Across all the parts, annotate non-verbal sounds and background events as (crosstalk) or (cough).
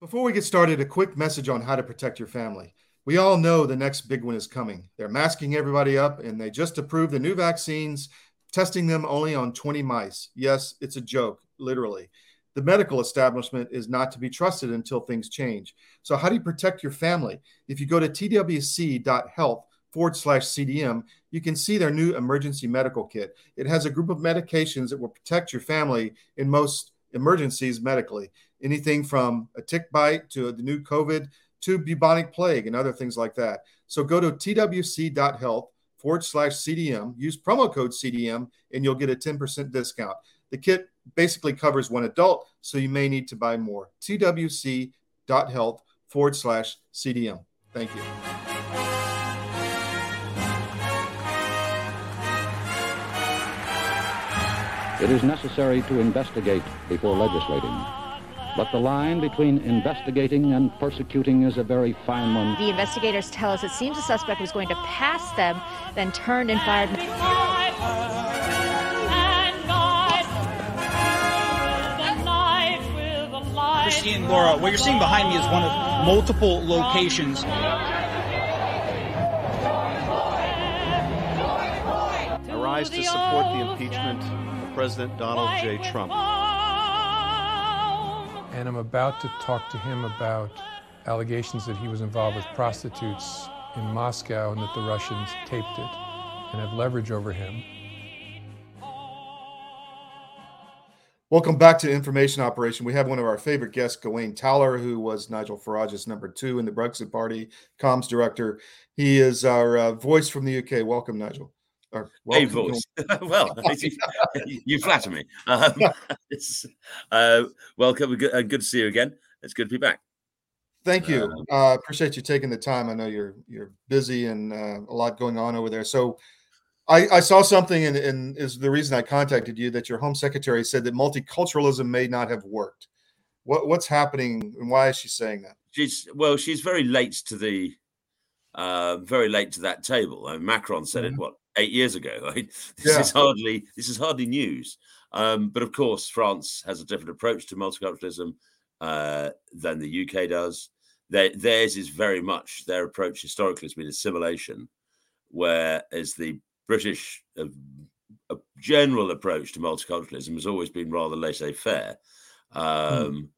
Before we get started, a quick message on how to protect your family. We all know the next big one is coming. They're masking everybody up, and they just approved the new vaccines, testing them only on 20 mice. Yes, it's a joke, literally. The medical establishment is not to be trusted until things change. So, how do you protect your family? If you go to twc.health forward slash CDM, you can see their new emergency medical kit. It has a group of medications that will protect your family in most emergencies medically anything from a tick bite to the new COVID to bubonic plague and other things like that. So go to twc.health forward slash CDM, use promo code CDM, and you'll get a 10% discount. The kit basically covers one adult, so you may need to buy more. twc.health forward slash CDM. Thank you. It is necessary to investigate before legislating. But the line between investigating and persecuting is a very fine one. The investigators tell us it seems the suspect was going to pass them, then turned and fired. Christine Laura, what you're seeing behind me is one of multiple locations. I rise to support the impeachment of President Donald J. Trump and I'm about to talk to him about allegations that he was involved with prostitutes in Moscow and that the Russians taped it and have leverage over him. Welcome back to Information Operation. We have one of our favorite guests, Gawain Towler, who was Nigel Farage's number two in the Brexit Party, comms director. He is our uh, voice from the UK. Welcome, Nigel. Or a voice. (laughs) well, (laughs) (laughs) you flatter me. Um, uh, welcome. Good, uh, good to see you again. It's good to be back. Thank you. Um, uh, appreciate you taking the time. I know you're you're busy and uh, a lot going on over there. So, I, I saw something, and, and is the reason I contacted you that your home secretary said that multiculturalism may not have worked. What what's happening, and why is she saying that? She's well, she's very late to the uh, very late to that table. I mean, Macron said mm-hmm. it what eight years ago. (laughs) Right? This yeah. is hardly this is hardly news. Um, but of course, France has a different approach to multiculturalism uh, than the UK does. Their, theirs is very much their approach historically has been assimilation, whereas the British uh, a general approach to multiculturalism has always been rather laissez-faire. Hmm. Um,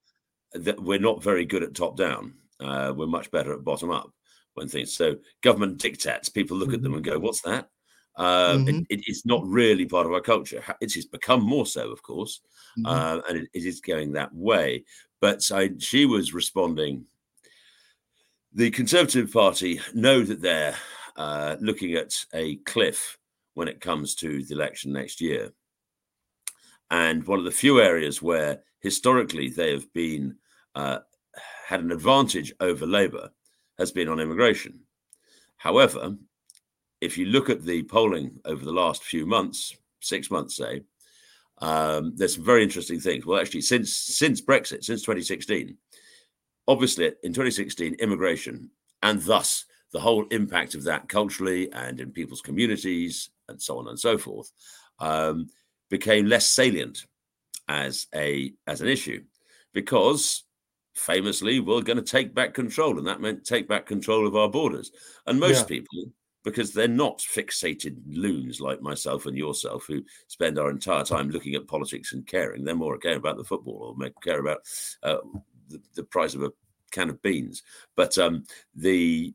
mm. That we're not very good at top down. Uh, we're much better at bottom up when things. So government dictates, people look mm-hmm. at them and go, "What's that?" Um, mm-hmm. it, it's not really part of our culture. It's, it's become more so, of course, mm-hmm. uh, and it, it is going that way. But I, she was responding. The Conservative Party know that they're uh, looking at a cliff when it comes to the election next year. And one of the few areas where historically they have been uh, had an advantage over Labour has been on immigration. However, if you look at the polling over the last few months, six months, say, um, there's some very interesting things. Well, actually, since since Brexit, since 2016, obviously in 2016, immigration and thus the whole impact of that culturally and in people's communities and so on and so forth um, became less salient as a as an issue because famously we're going to take back control and that meant take back control of our borders and most yeah. people because they're not fixated loons like myself and yourself who spend our entire time looking at politics and caring. They're more caring about the football or care about uh, the, the, price of a can of beans. But um, the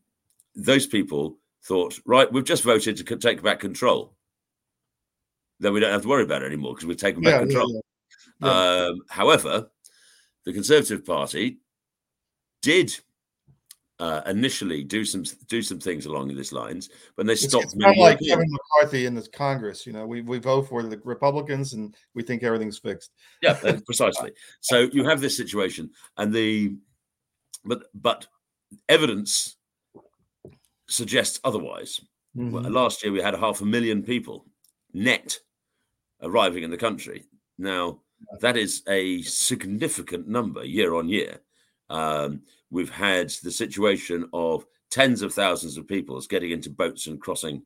those people thought, right, we've just voted to take back control. Then we don't have to worry about it anymore because we've taken back yeah, control. Yeah, yeah. Um, however, the Conservative Party did uh, initially do some do some things along these lines, but they stopped. It's, kind of like Kevin McCarthy in the Congress. You know, we we vote for the Republicans and we think everything's fixed. Yeah, (laughs) precisely. so you have this situation, and the but but evidence suggests otherwise. Mm-hmm. Well, last year we had half a million people net arriving in the country. Now that is a significant number year on year. Um, we've had the situation of tens of thousands of people getting into boats and crossing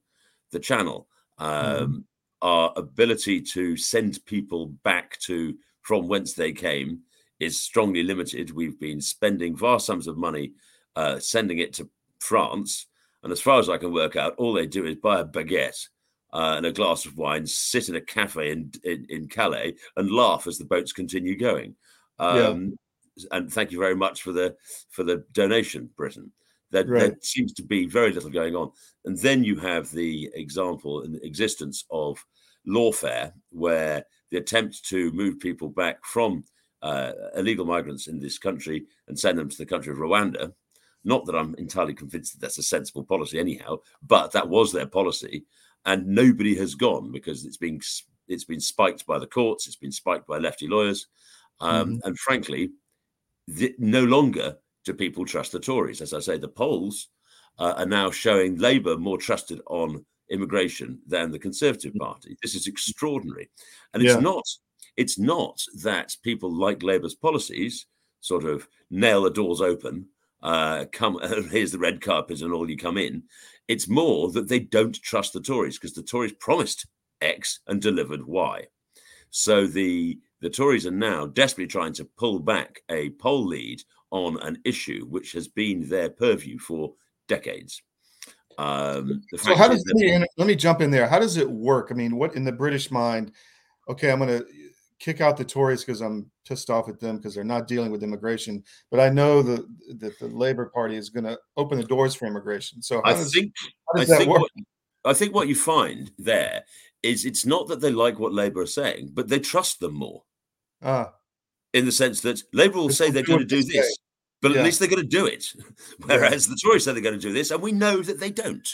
the channel. Mm-hmm. Um, mm. Our ability to send people back to from whence they came is strongly limited. We've been spending vast sums of money uh, sending it to France. And as far as I can work out, all they do is buy a baguette uh, and a glass of wine, sit in a cafe in, in, in Calais, and laugh as the boats continue going. Um. And thank you very much for the for the donation, Britain. There, right. there, seems to be very little going on. And then you have the example and existence of lawfare, where the attempt to move people back from uh, illegal migrants in this country and send them to the country of Rwanda. Not that I'm entirely convinced that that's a sensible policy, anyhow, but that was their policy, and nobody has gone because it's been it's been spiked by the courts, it's been spiked by lefty lawyers, um, mm-hmm. and frankly, the, no longer do people trust the Tories. As I say, the polls uh, are now showing Labour more trusted on immigration than the Conservative. Party. This is extraordinary, and it's yeah. not. It's not that people like Labour's policies sort of nail the doors open. Uh, come (laughs) here's the red carpet and all you come in. It's more that they don't trust the Tories because the Tories promised X and delivered Y. So the the Tories are now desperately trying to pull back a poll lead on an issue which has been their purview for decades. Um, so how does that- let me jump in there. How does it work? I mean, what in the British mind? Okay, I'm going to kick out the Tories because I'm pissed off at them because they're not dealing with immigration. But I know that that the Labour Party is going to open the doors for immigration. So I does, think I think work? What, I think what you find there is it's not that they like what Labour are saying, but they trust them more. Ah. In the sense that Labour will say they're going to do this, but yeah. at least they're going to do it. (laughs) Whereas the Tories say they're going to do this, and we know that they don't.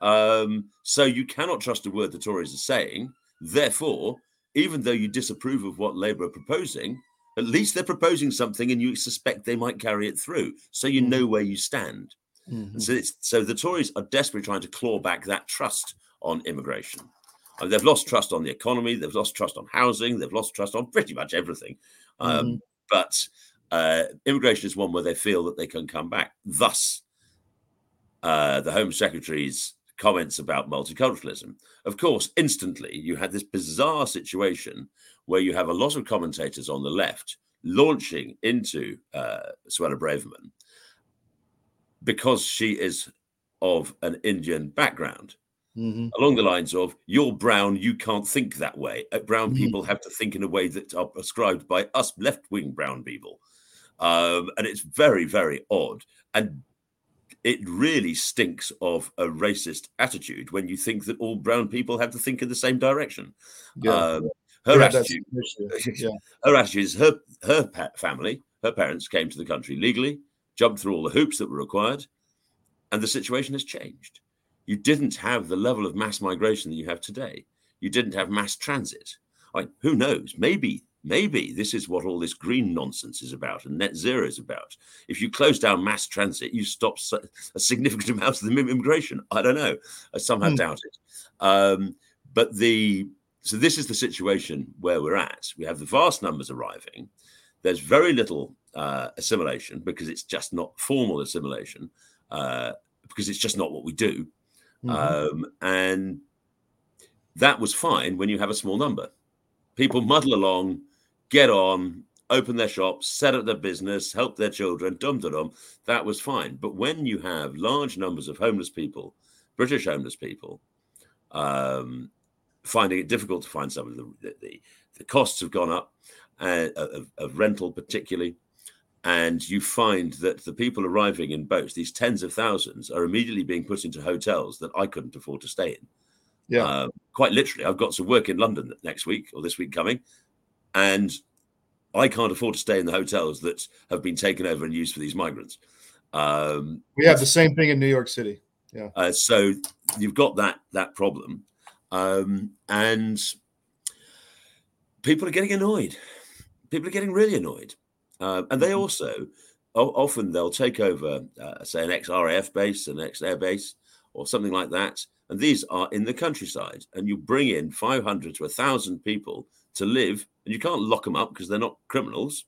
Um, so you cannot trust a word the Tories are saying. Therefore, even though you disapprove of what Labour are proposing, at least they're proposing something and you suspect they might carry it through. So you know mm-hmm. where you stand. Mm-hmm. So, so the Tories are desperately trying to claw back that trust on immigration. I mean, they've lost trust on the economy, they've lost trust on housing, they've lost trust on pretty much everything. Um, mm-hmm. But uh, immigration is one where they feel that they can come back. Thus, uh, the Home Secretary's comments about multiculturalism. Of course, instantly you had this bizarre situation where you have a lot of commentators on the left launching into uh, Suella Braverman because she is of an Indian background. Mm-hmm. Along the lines of, you're brown, you can't think that way. Uh, brown mm-hmm. people have to think in a way that are prescribed by us left wing brown people. Um, and it's very, very odd. And it really stinks of a racist attitude when you think that all brown people have to think in the same direction. Yeah. Um, her yeah, attitude, (laughs) yeah. her attitude is her her family, her parents came to the country legally, jumped through all the hoops that were required, and the situation has changed. You didn't have the level of mass migration that you have today. You didn't have mass transit. Like, who knows? Maybe Maybe this is what all this green nonsense is about and net zero is about. If you close down mass transit, you stop a significant (laughs) amount of the immigration. I don't know. I somehow mm. doubt it. Um, but the so this is the situation where we're at. We have the vast numbers arriving. There's very little uh, assimilation because it's just not formal assimilation uh, because it's just not what we do. Mm-hmm. Um, and that was fine when you have a small number. People muddle along get on, open their shops, set up their business, help their children, dum dum. That was fine. But when you have large numbers of homeless people, British homeless people, um, finding it difficult to find somebody, the, the, the costs have gone up, uh, of, of rental particularly. And you find that the people arriving in boats, these tens of thousands, are immediately being put into hotels that I couldn't afford to stay in. Yeah. Uh, quite literally, I've got some work in London next week or this week coming and I can't afford to stay in the hotels that have been taken over and used for these migrants. Um, we have the same thing in New York City. Yeah. Uh, so you've got that that problem, um, and people are getting annoyed. People are getting really annoyed, uh, and they mm-hmm. also often they'll take over, uh, say, an ex RAF base, an ex air base, or something like that, and these are in the countryside, and you bring in 500 to 1,000 people to live, and you can't lock them up because they're not criminals,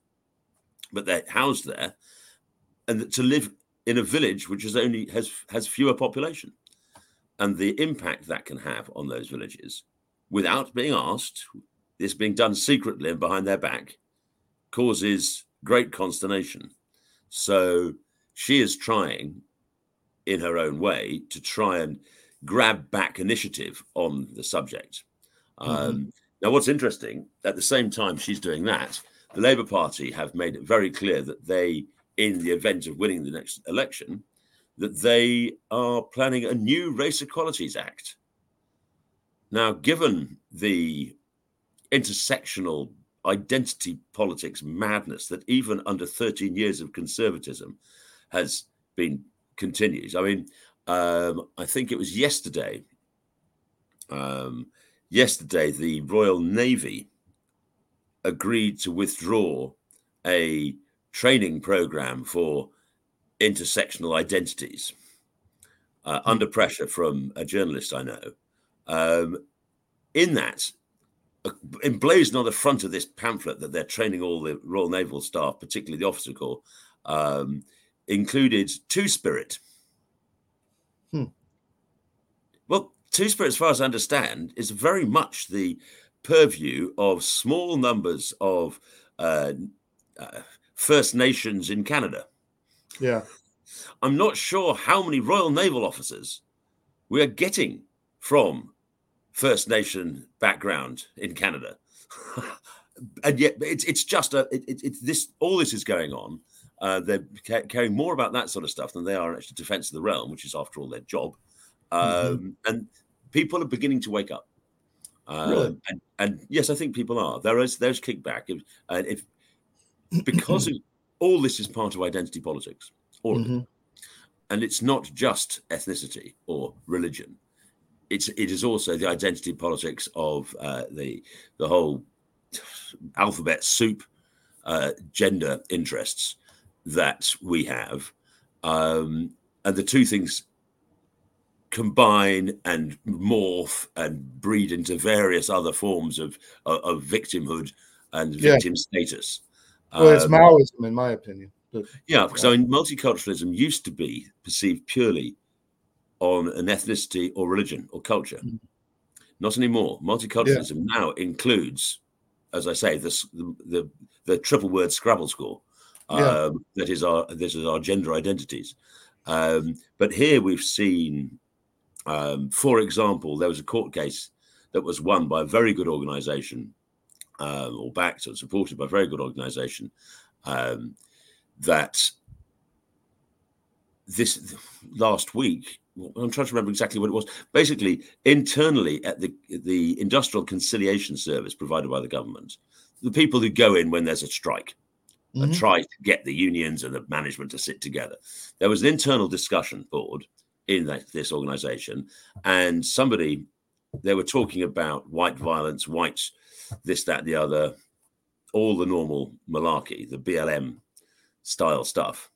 but they're housed there, and to live in a village which is only has has fewer population, and the impact that can have on those villages, without being asked, this being done secretly and behind their back, causes great consternation. So she is trying, in her own way, to try and grab back initiative on the subject. Mm-hmm. Um, now, what's interesting, at the same time she's doing that, the Labour Party have made it very clear that they, in the event of winning the next election, that they are planning a new Race Equalities Act. Now, given the intersectional identity politics madness that even under 13 years of conservatism has been continued. I mean, um, I think it was yesterday. Um, yesterday, the Royal Navy agreed to withdraw a training program for intersectional identities uh, hmm. under pressure from a journalist I know. Um, in that, emblazoned on the front of this pamphlet that they're training all the Royal Naval staff, particularly the officer corps, um, included Two Spirit. Hmm. Well, Two Spirit, as far as I understand, is very much the purview of small numbers of uh, uh, First Nations in Canada. Yeah. I'm not sure how many Royal Naval officers we are getting from First Nation background in Canada. (laughs) and yet it's, it's just a, it, it, it's this, all this is going on. Uh, they're ca- caring more about that sort of stuff than they are actually defense of the realm, which is after all their job. Mm-hmm. Um, mm-hmm. And people are beginning to wake up. Uh, really? and, and, yes, I think people are. There is there's kickback, if, and if because of, all this is part of identity politics, all mm-hmm. of it, mm-hmm. and it's not just ethnicity or religion. It's it is also the identity politics of uh, the the whole alphabet soup uh, gender interests that we have, um, and the two things combine and morph and breed into various other forms of of, of victimhood and victim yeah. status. Well, it's um, Maoism, in my opinion. But, yeah, because I mean, multiculturalism used to be perceived purely on an ethnicity or religion or culture. Mm. Not anymore. Multiculturalism yeah. now includes, as I say, this, the, the, the triple word Scrabble score. Um, yeah. That is our this is our gender identities. Um, but here we've seen, um, for example, there was a court case that was won by a very good organisation, um, or backed or supported by a very good organisation, um, that this last week I'm trying to remember exactly what it was. Basically, internally at the the industrial conciliation service provided by the government, the people who go in when there's a strike mm-hmm. and try to get the unions and the management to sit together. There was an internal discussion board in that, this organization, and somebody they were talking about white violence, whites, this, that, the other, all the normal malarkey, the BLM style stuff.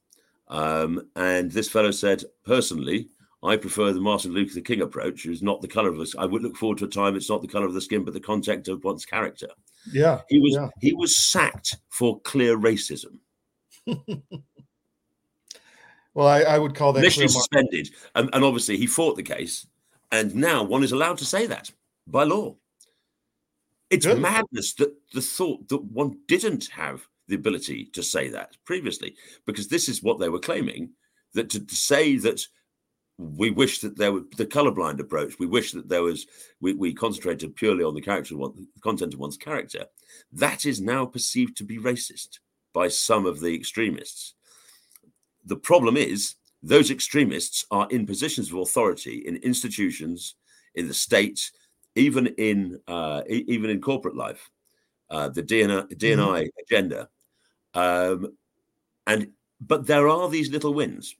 Um, and this fellow said, personally, I prefer the Martin Luther King approach, who's not the color of us. I would look forward to a time it's not the color of the skin, but the content of one's character. Yeah, he was yeah. he was sacked for clear racism. (laughs) well, I, I, would call that initially suspended, and, and obviously he fought the case, and now one is allowed to say that by law. It's Good. madness that the thought that one didn't have the ability to say that previously, because this is what they were claiming that to, to say that we wish that there was the colorblind approach. We wish that there was we, we concentrated purely on the character of one, the content of one's character. That is now perceived to be racist by some of the extremists. The problem is those extremists are in positions of authority in institutions, in the state, even in uh, even in corporate life. Uh, the DEI, DEI mm-hmm. agenda, um, and but there are these little wins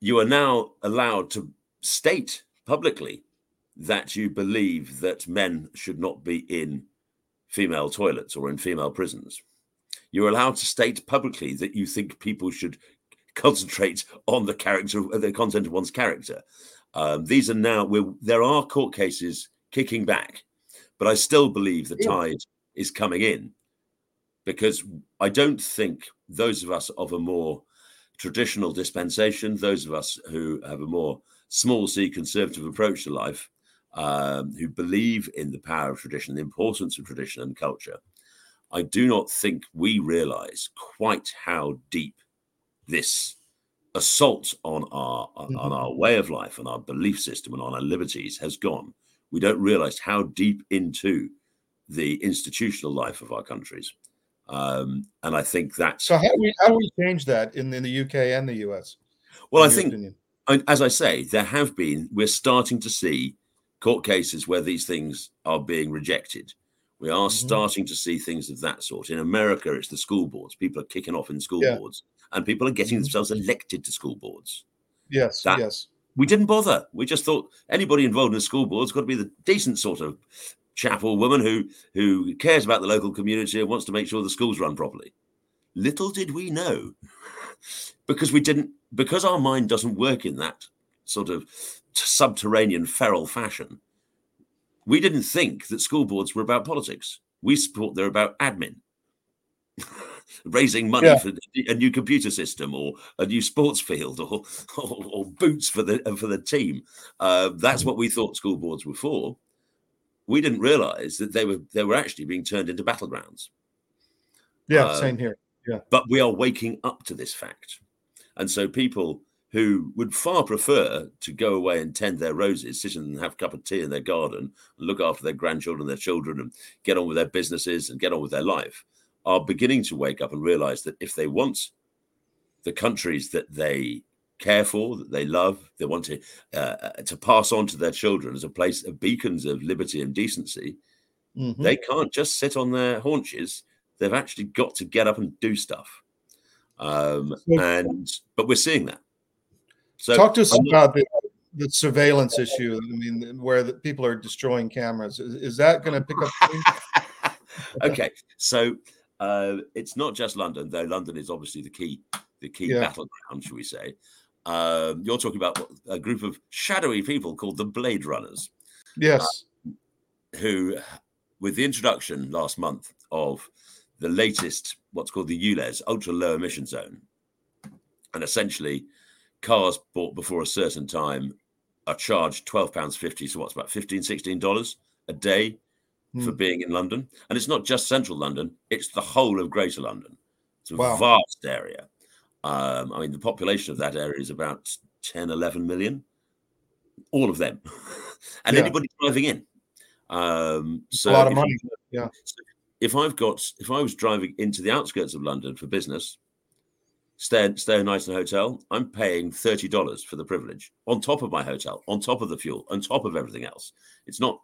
you are now allowed to state publicly that you believe that men should not be in female toilets or in female prisons. You're allowed to state publicly that you think people should concentrate on the character, the content of one's character. Um, these are now there are court cases kicking back, but I still believe the tide is coming in because I don't think those of us of a more traditional dispensation, those of us who have a more small c conservative approach to life, um, who believe in the power of tradition, the importance of tradition and culture, I do not think we realize quite how deep this assault on our mm-hmm. on our way of life, and our belief system, and on our liberties has gone. We don't realize how deep into the institutional life of our countries. Um, and I think that's so. How do we how do we change that in, in the UK and the US? Well, I think, opinion? as I say, there have been. We're starting to see court cases where these things are being rejected. We are mm-hmm. starting to see things of that sort. In America, it's the school boards. People are kicking off in school yeah. boards, and people are getting mm-hmm. themselves elected to school boards. Yes, that, yes. We didn't bother. We just thought anybody involved in a school board's got to be the decent sort of chap or woman who who cares about the local community and wants to make sure the schools run properly. Little did we know, (laughs) because we didn't, because our mind doesn't work in that sort of subterranean feral fashion. We didn't think that school boards were about politics. We thought they're about admin. (laughs) raising money yeah. for a new computer system or a new sports field or (laughs) or, or boots for the for the team. Uh, that's what we thought school boards were for we didn't realize that they were they were actually being turned into battlegrounds. Yeah, uh, same here. Yeah. But we are waking up to this fact. And so people who would far prefer to go away and tend their roses, sit and have a cup of tea in their garden and look after their grandchildren, their children, and get on with their businesses and get on with their life, are beginning to wake up and realize that if they want the countries that they care for, that they love, they want to uh, uh, to pass on to their children as a place of beacons of liberty and decency. Mm-hmm. They can't just sit on their haunches. They've actually got to get up and do stuff. Um, and but we're seeing that. So talk to us about the, the, surveillance issue. I mean, where the people are destroying cameras. Is, is that going to pick up? (laughs) okay, so uh, it's not just London, though. London is obviously the key the key yeah. battleground, should we say? Um, you're talking about a group of shadowy people called the Blade Runners. Yes. Uh, who, with the introduction last month of the latest, what's called the ULEZ, ultra low emission zone, and essentially cars bought before a certain time are charged £12.50, so what's about $15, $16 a day mm. for being in London. And it's not just central London, it's the whole of Greater London. It's a wow. vast area. Um, I mean, the population of that area is about 10, 11 million, all of them, (laughs) and yeah. anybody driving in. Um, so a lot of money. yeah. if I've got, if I was driving into the outskirts of London for business, stay stay a night in a hotel, I'm paying thirty dollars for the privilege on top of my hotel, on top of the fuel, on top of everything else. It's not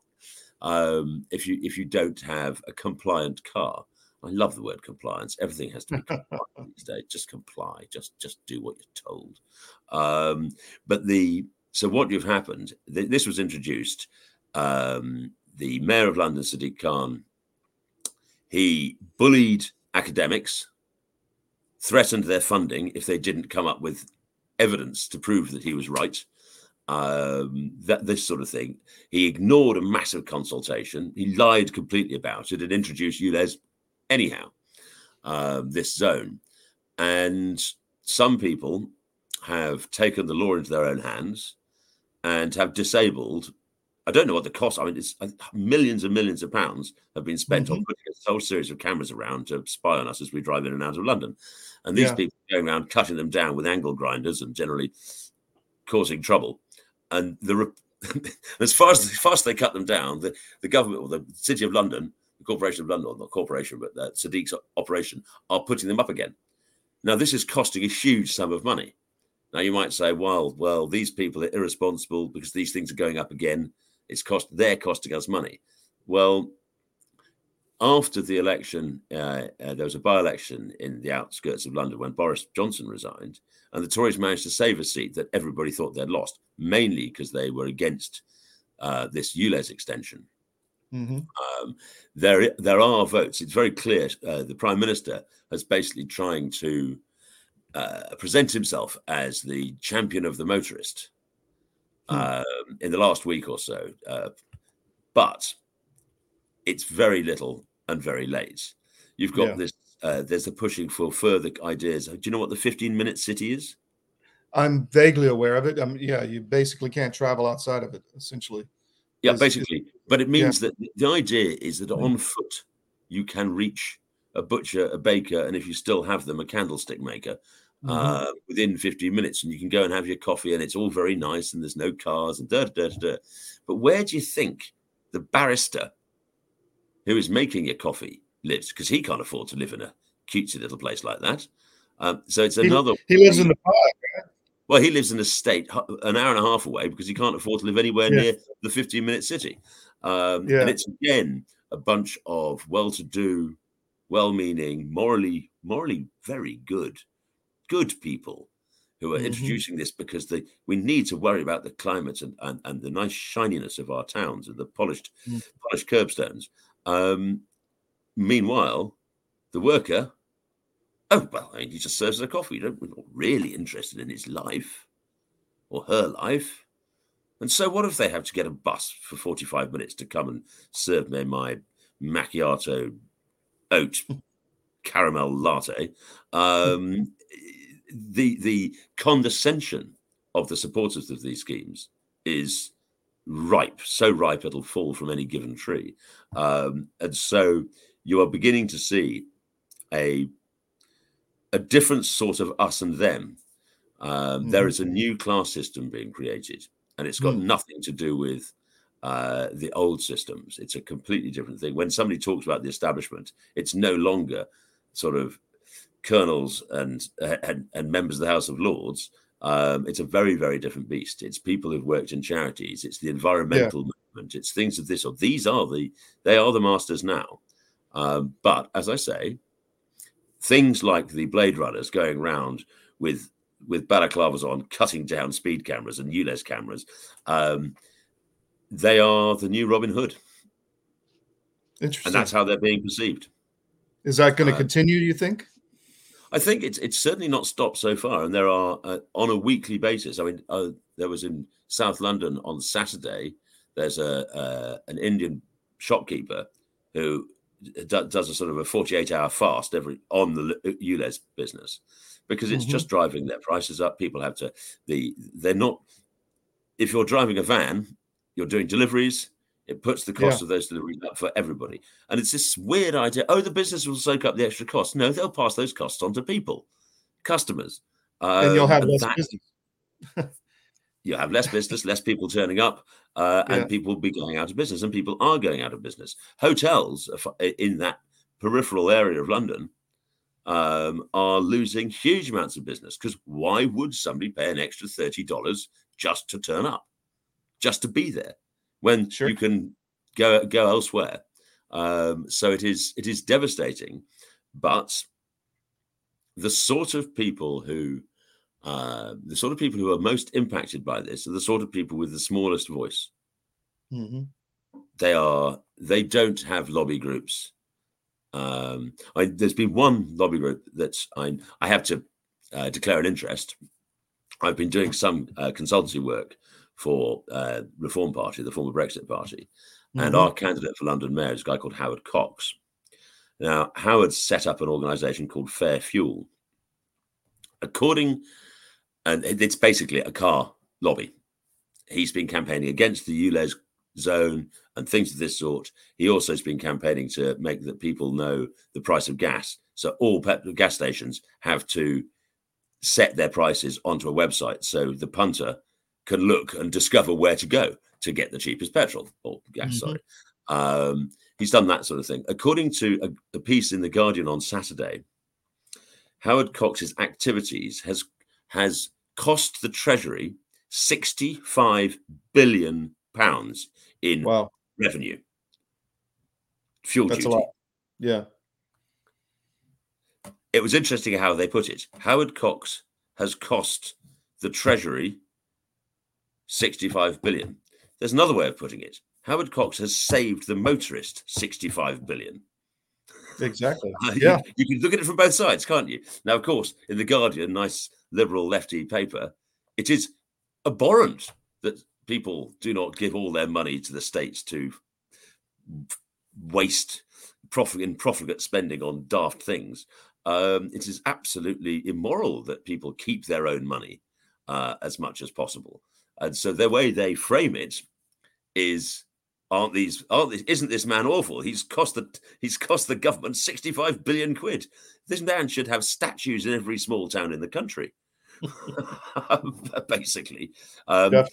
um, if you if you don't have a compliant car. I love the word compliance. Everything has to be (laughs) compliant these days. Just comply. Just just do what you're told. Um, but the so what you've happened. Th- this was introduced. Um, the mayor of London, Sadiq Khan, he bullied academics, threatened their funding if they didn't come up with evidence to prove that he was right. Um, that this sort of thing. He ignored a massive consultation. He lied completely about it and introduced ULEZ anyhow, uh, this zone. And some people have taken the law into their own hands and have disabled. I don't know what the cost. I mean, it's uh, millions and millions of pounds have been spent mm-hmm. on putting a whole series of cameras around to spy on us as we drive in and out of London. And these yeah. people going around cutting them down with angle grinders and generally causing trouble. And the (laughs) as far as, as far as they cut them down, the, the government or the city of London the Corporation of London, not corporation, but uh, Sadiq's operation, are putting them up again. Now, this is costing a huge sum of money. Now, you might say, well, well, these people are irresponsible because these things are going up again. It's cost they're costing us money. Well, after the election, uh, uh, there was a by-election in the outskirts of London when Boris Johnson resigned, and the Tories managed to save a seat that everybody thought they'd lost, mainly because they were against uh, this ULEZ extension. Mm-hmm. Um, there, there are votes. It's very clear. Uh, the prime minister has basically trying to uh, present himself as the champion of the motorist mm. um, in the last week or so, uh, but it's very little and very late. You've got yeah. this. Uh, there's the pushing for further ideas. Do you know what the 15 minute city is? I'm vaguely aware of it. Um, yeah, you basically can't travel outside of it, essentially. Yeah, basically. But it means yeah. that the idea is that on foot you can reach a butcher, a baker, and if you still have them, a candlestick maker. Mm-hmm. Uh, within 15 minutes, and you can go and have your coffee, and it's all very nice, and there's no cars and da da da. da. But where do you think the barrister who is making your coffee lives? Because he can't afford to live in a cutesy little place like that. Um, so it's another. He, he lives in the park. Right? Well, he lives in a state an hour and a half away because he can't afford to live anywhere yeah. near the 15 minute city. Um, yeah. And it's again a bunch of well to do, well meaning, morally, morally very good, good people who are mm-hmm. introducing this because they, we need to worry about the climate and, and, and the nice shininess of our towns and the polished, mm. polished curbstones. Um, meanwhile, the worker Oh, well, I mean, he just serves us a coffee. We're not really interested in his life or her life. And so, what if they have to get a bus for 45 minutes to come and serve me my macchiato oat (laughs) caramel latte? Um, the, the condescension of the supporters of these schemes is ripe, so ripe it'll fall from any given tree. Um, and so, you are beginning to see a a different sort of us and them. Um, mm. There is a new class system being created, and it's got mm. nothing to do with uh, the old systems. It's a completely different thing. When somebody talks about the establishment, it's no longer sort of colonels and and, and members of the House of Lords. Um, it's a very very different beast. It's people who've worked in charities. It's the environmental yeah. movement. It's things of this or these are the they are the masters now. Um, but as I say, things like the Blade Runners going around with with balaclavas on, cutting down speed cameras and ULEZ cameras, um, they are the new Robin Hood. Interesting. And that's how they're being perceived. Is that going to uh, continue? Do you think? I think it's it's certainly not stopped so far, and there are uh, on a weekly basis. I mean, uh, there was in South London on Saturday. There's a uh, an Indian shopkeeper who does a sort of a 48 hour fast every on the ULEZ business because it's mm-hmm. just driving their prices up. People have to the they're not if you're driving a van, you're doing deliveries. It puts the cost yeah. of those deliveries up for everybody, and it's this weird idea. Oh, the business will soak up the extra costs. No, they'll pass those costs on to people, customers, um, and you'll have less that, business. (laughs) you have less business, less people turning up, uh, and yeah. people will be going out of business, and people are going out of business. Hotels in that peripheral area of London um, are losing huge amounts of business because why would somebody pay an extra thirty dollars just to turn up, just to be there, when sure. you can go go elsewhere? Um, so it is it is devastating, but the sort of people who uh, the sort of people who are most impacted by this are the sort of people with the smallest voice. Mm-hmm. They are they don't have lobby groups. Um, I, there's been one lobby group that I I have to uh, declare an interest. I've been doing some uh, consultancy work for uh, Reform Party, the former Brexit Party, mm-hmm. and our candidate for London Mayor is a guy called Howard Cox. Now, Howard set up an organisation called Fair Fuel. According and it's basically a car lobby. He's been campaigning against the ULEZ zone and things of this sort. He also has been campaigning to make that people know the price of gas. So all gas stations have to set their prices onto a website so the punter can look and discover where to go to get the cheapest petrol or gas. Mm-hmm. Sorry. Um, he's done that sort of thing. According to a, a piece in the Guardian on Saturday, Howard Cox's activities has has cost the Treasury 65 billion pounds in wow. revenue. Fuel That's duty. a lot. Yeah. It was interesting how they put it. Howard Cox has cost the Treasury 65 billion. There's another way of putting it. Howard Cox has saved the motorist 65 billion. Exactly. (laughs) yeah. You, you, can look at it from both sides, can't you? Now, of course, in the Guardian, nice liberal lefty paper, it is abhorrent that people do not give all their money to the states to waste profit in profligate spending on daft things. Um, it is absolutely immoral that people keep their own money uh, as much as possible. And so the way they frame it is aren't these aren't isn't this man awful? He's cost the he's cost the government 65 billion quid. This man should have statues in every small town in the country. (laughs) Basically, um,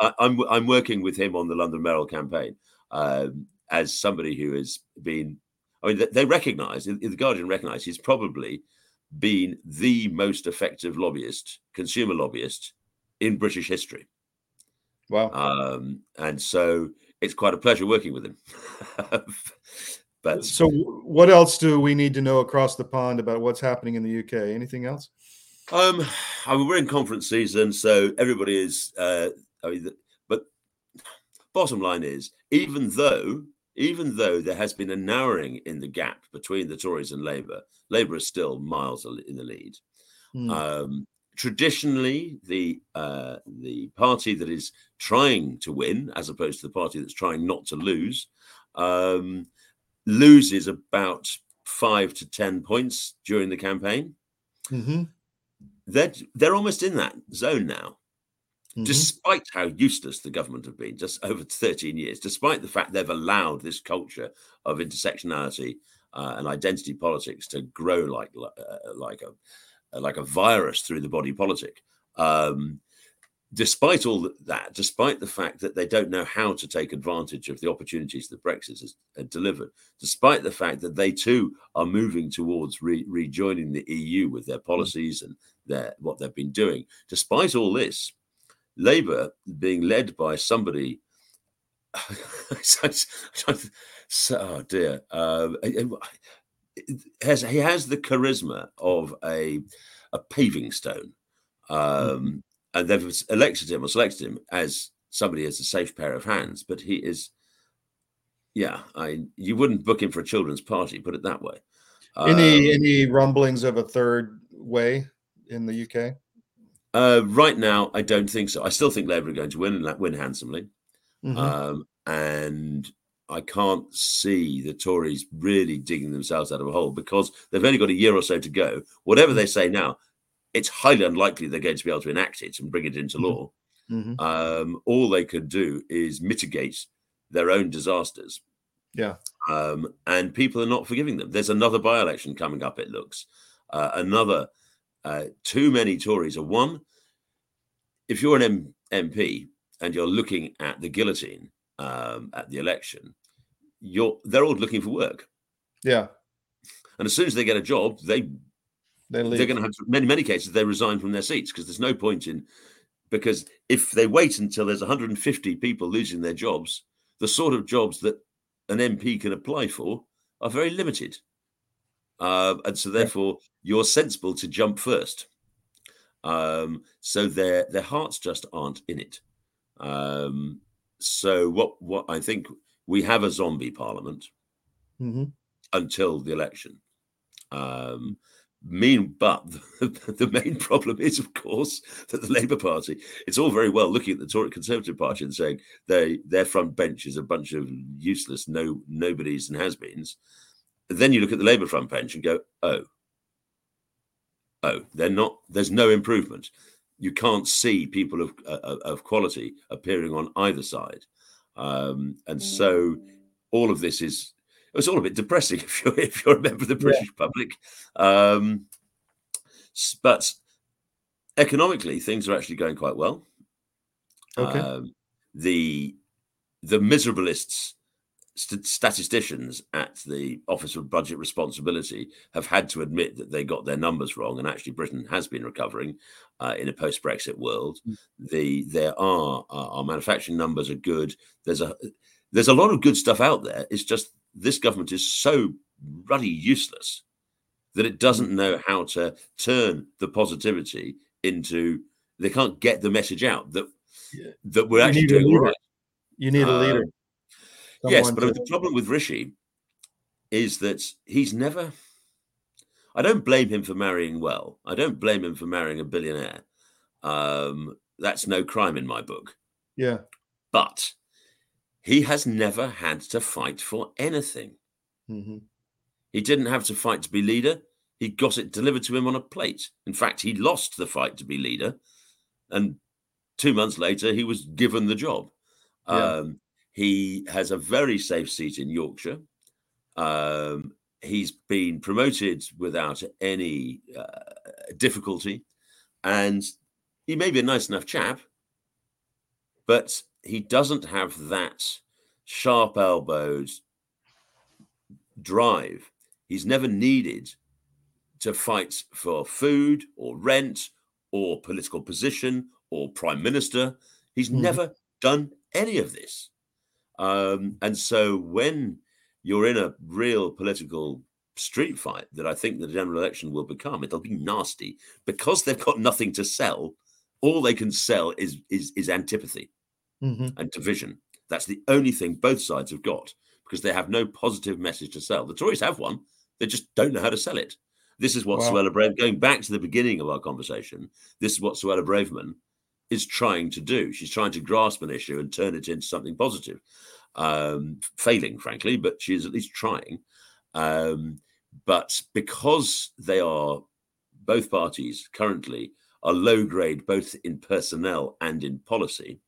I, I'm I'm working with him on the London Mayoral campaign um, as somebody who has been. I mean, they recognise the Guardian recognise he's probably been the most effective lobbyist, consumer lobbyist in British history. Wow! Um, and so it's quite a pleasure working with him. (laughs) but so, what else do we need to know across the pond about what's happening in the UK? Anything else? Um, I mean, we're in conference season, so everybody is. Uh, I mean, but bottom line is, even though even though there has been a narrowing in the gap between the Tories and Labour, Labour is still miles in the lead. Mm. Um, traditionally, the uh, the party that is trying to win, as opposed to the party that's trying not to lose, um, loses about five to ten points during the campaign. Mm-hmm. They're they're almost in that zone now. Mm-hmm. Despite how useless the government have been just over 13 years, despite the fact they've allowed this culture of intersectionality uh, and identity politics to grow like uh, like a like a virus through the body politic, um, despite all that, despite the fact that they don't know how to take advantage of the opportunities that Brexit has delivered, despite the fact that they too are moving towards re- rejoining the EU with their policies and their what they've been doing, despite all this, Labour being led by somebody. (laughs) oh dear, uh, has he has the charisma of a a paving stone. Um, mm-hmm and they've elected him or selected him as somebody as a safe pair of hands. But he is, yeah, I you wouldn't book him for a children's party, put it that way. Any um, any rumblings of a third way in the UK? Uh, right now, I don't think so. I still think Labour are going to win and win handsomely, mm-hmm. um, and I can't see the Tories really digging themselves out of a hole because they've only got a year or so to go. Whatever they say now, it's highly unlikely they're going to be able to enact it and bring it into mm-hmm. law. Mm-hmm. Um, all they could do is mitigate their own disasters. Yeah. Um, and people are not forgiving them. There's another by election coming up, it looks. Uh, another, uh, too many Tories are one. If you're an M- MP and you're looking at the guillotine um, at the election, you're they're all looking for work. Yeah. And as soon as they get a job, they they are going to have to, many many cases they resign from their seats because there's no point in because if they wait until there's 150 people losing their jobs, the sort of jobs that an MP can apply for are very limited, uh, and so therefore you're sensible to jump first. Um, so their their hearts just aren't in it. Um, so what what I think we have a zombie parliament mm-hmm. until the election. Um, Mean, but the, (laughs) the, main problem is, of course, that the Labour Party. It's all very well looking at the Tory Conservative Party and saying they their front bench is a bunch of useless no nobodies and has-beens. Then you look at the Labour front bench and go, oh, oh, they're not. There's no improvement. You can't see people of uh, of quality appearing on either side, um, and so all of this is it's all a bit depressing (laughs) if you're if you're a member of the British yeah. public. Um, but economically, things are actually going quite well. Okay. Um, the the miserableists st- statisticians at the Office of Budget Responsibility have had to admit that they got their numbers wrong, and actually Britain has been recovering uh, in a post-Brexit world. Mm. The there are uh, our manufacturing numbers are good. There's a there's a lot of good stuff out there. It's just this government is so ruddy useless that it doesn't know how to turn the positivity into they can't get the message out that yeah. that we're you actually doing all right. You need a leader. Yes, but to... the problem with Rishi is that he's never. I don't blame him for marrying well. I don't blame him for marrying a billionaire. Um, that's no crime in my book. Yeah. But he has never had to fight for anything. Mm-hmm. He didn't have to fight to be leader. He got it delivered to him on a plate. In fact, he lost the fight to be leader. And two months later, he was given the job. Yeah. Um, He has a very safe seat in Yorkshire. Um, he's been promoted without any uh, difficulty, and he may be a nice enough chap, but he doesn't have that sharp elbowed drive. He's never needed to fight for food or rent or political position or prime minister. He's mm. never done any of this. Um, and so when you're in a real political street fight that I think the general election will become, it'll be nasty because they've got nothing to sell. All they can sell is is, is antipathy mm-hmm. and division. That's the only thing both sides have got because they have no positive message to sell. The Tories have one, they just don't know how to sell it. This is what wow. Suella Brave, going back to the beginning of our conversation, this is what Suella Braverman is trying to do. She's trying to grasp an issue and turn it into something positive. Um, failing, frankly, but she's at least trying. Um, but because they are both parties currently are low grade both in personnel and in policy,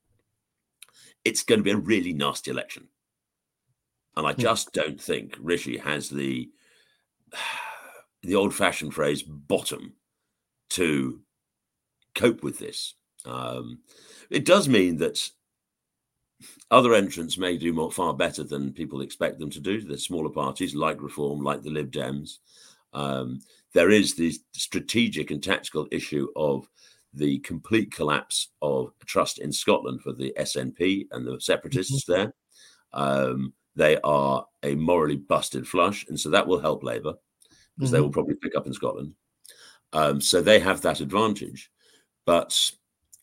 it's going to be a really nasty election. And I hmm. just don't think Rishi has the (sighs) the old fashioned phrase bottom to cope with this. Um, it does mean that other entrants may do more far better than people expect them to do. The smaller parties like Reform, like the Lib Dems. Um, there is the strategic and tactical issue of the complete collapse of trust in Scotland for the SNP and the separatists mm-hmm. there. Um, they are a morally busted flush, and so that will help Labour because mm-hmm. they will probably pick up in Scotland. Um, so they have that advantage. But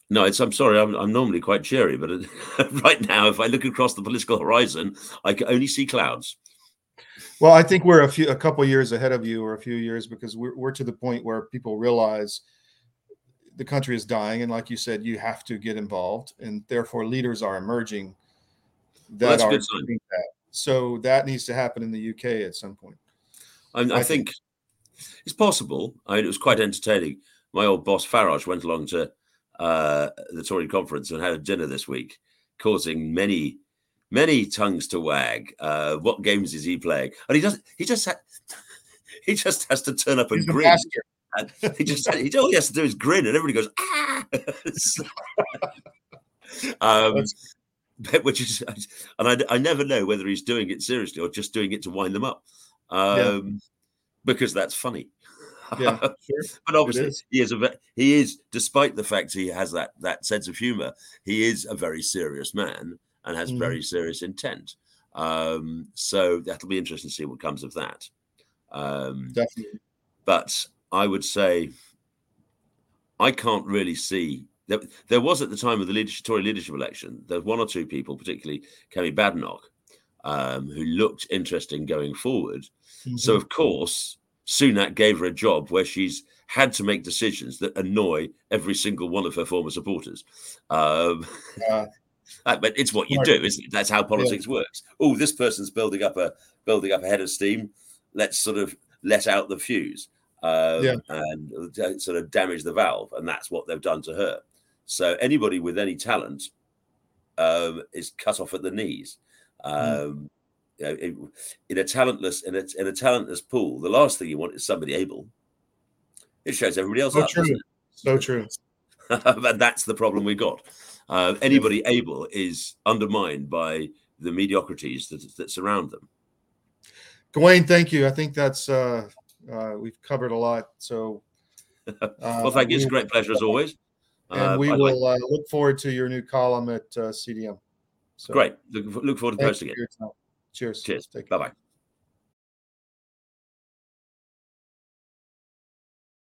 no, it's. I'm sorry. I'm, I'm normally quite cheery, but (laughs) right now, if I look across the political horizon, I can only see clouds. Well, I think we're a few, a couple years ahead of you, or a few years, because we're we're to the point where people realize the country is dying, and like you said, you have to get involved, and therefore leaders are emerging that well, are doing that. So that needs to happen in the UK at some point. I, I, I think, think, it's possible. I mean, it was quite entertaining. My old boss Farage went along to uh, the Tory conference and had a dinner this week, causing many, many tongues to wag. Uh, what games is he playing? And he does. He just. Ha- (laughs) he just has to turn up and He's grin. And he just he all he has to do is grin, and everybody goes ah. (laughs) um, which is, (laughs) and I, I never know whether he's doing it seriously or just doing it to wind them up, um, yeah. because that's funny. Yeah, (laughs) sure. but obviously he is a he is, despite the fact he has that that sense of humor, he is a very serious man and has mm. very serious intent. Um, so that'll be interesting to see what comes of that. Um, Definitely. But I would say I can't really see there, there was at the time of the leadership, Tory leadership election, there was one or two people, particularly Kemi Badenoch, um, who looked interesting going forward. Mm-hmm. So, of course, Sunak gave her a job where she's had to make decisions that annoy every single one of her former supporters. Um, (laughs) uh, but it's what you do, isn't it? That's how politics yeah. works. Oh, this person's building up a building up a head of steam. Let's sort of let out the fuse um, yeah. and sort of damage the valve, and that's what they've done to her. So anybody with any talent um, is cut off at the knees. Hmm. Um. You know, in, in, a talentless in a, in a talentless pool, the last thing you want is somebody able. It shows everybody else so up. True. So true. (laughs) and that's the problem we got. Uh, anybody yeah. able is undermined by the mediocrities that, that surround them. Gawain, thank you. I think that's uh, uh, we've covered a lot. So, (laughs) well, thank you. It's a great pleasure as always and uh, we will uh, look forward to your new column at uh, CDM. So, Great. Look, look forward to posting it. Cheers. Cheers. Bye bye.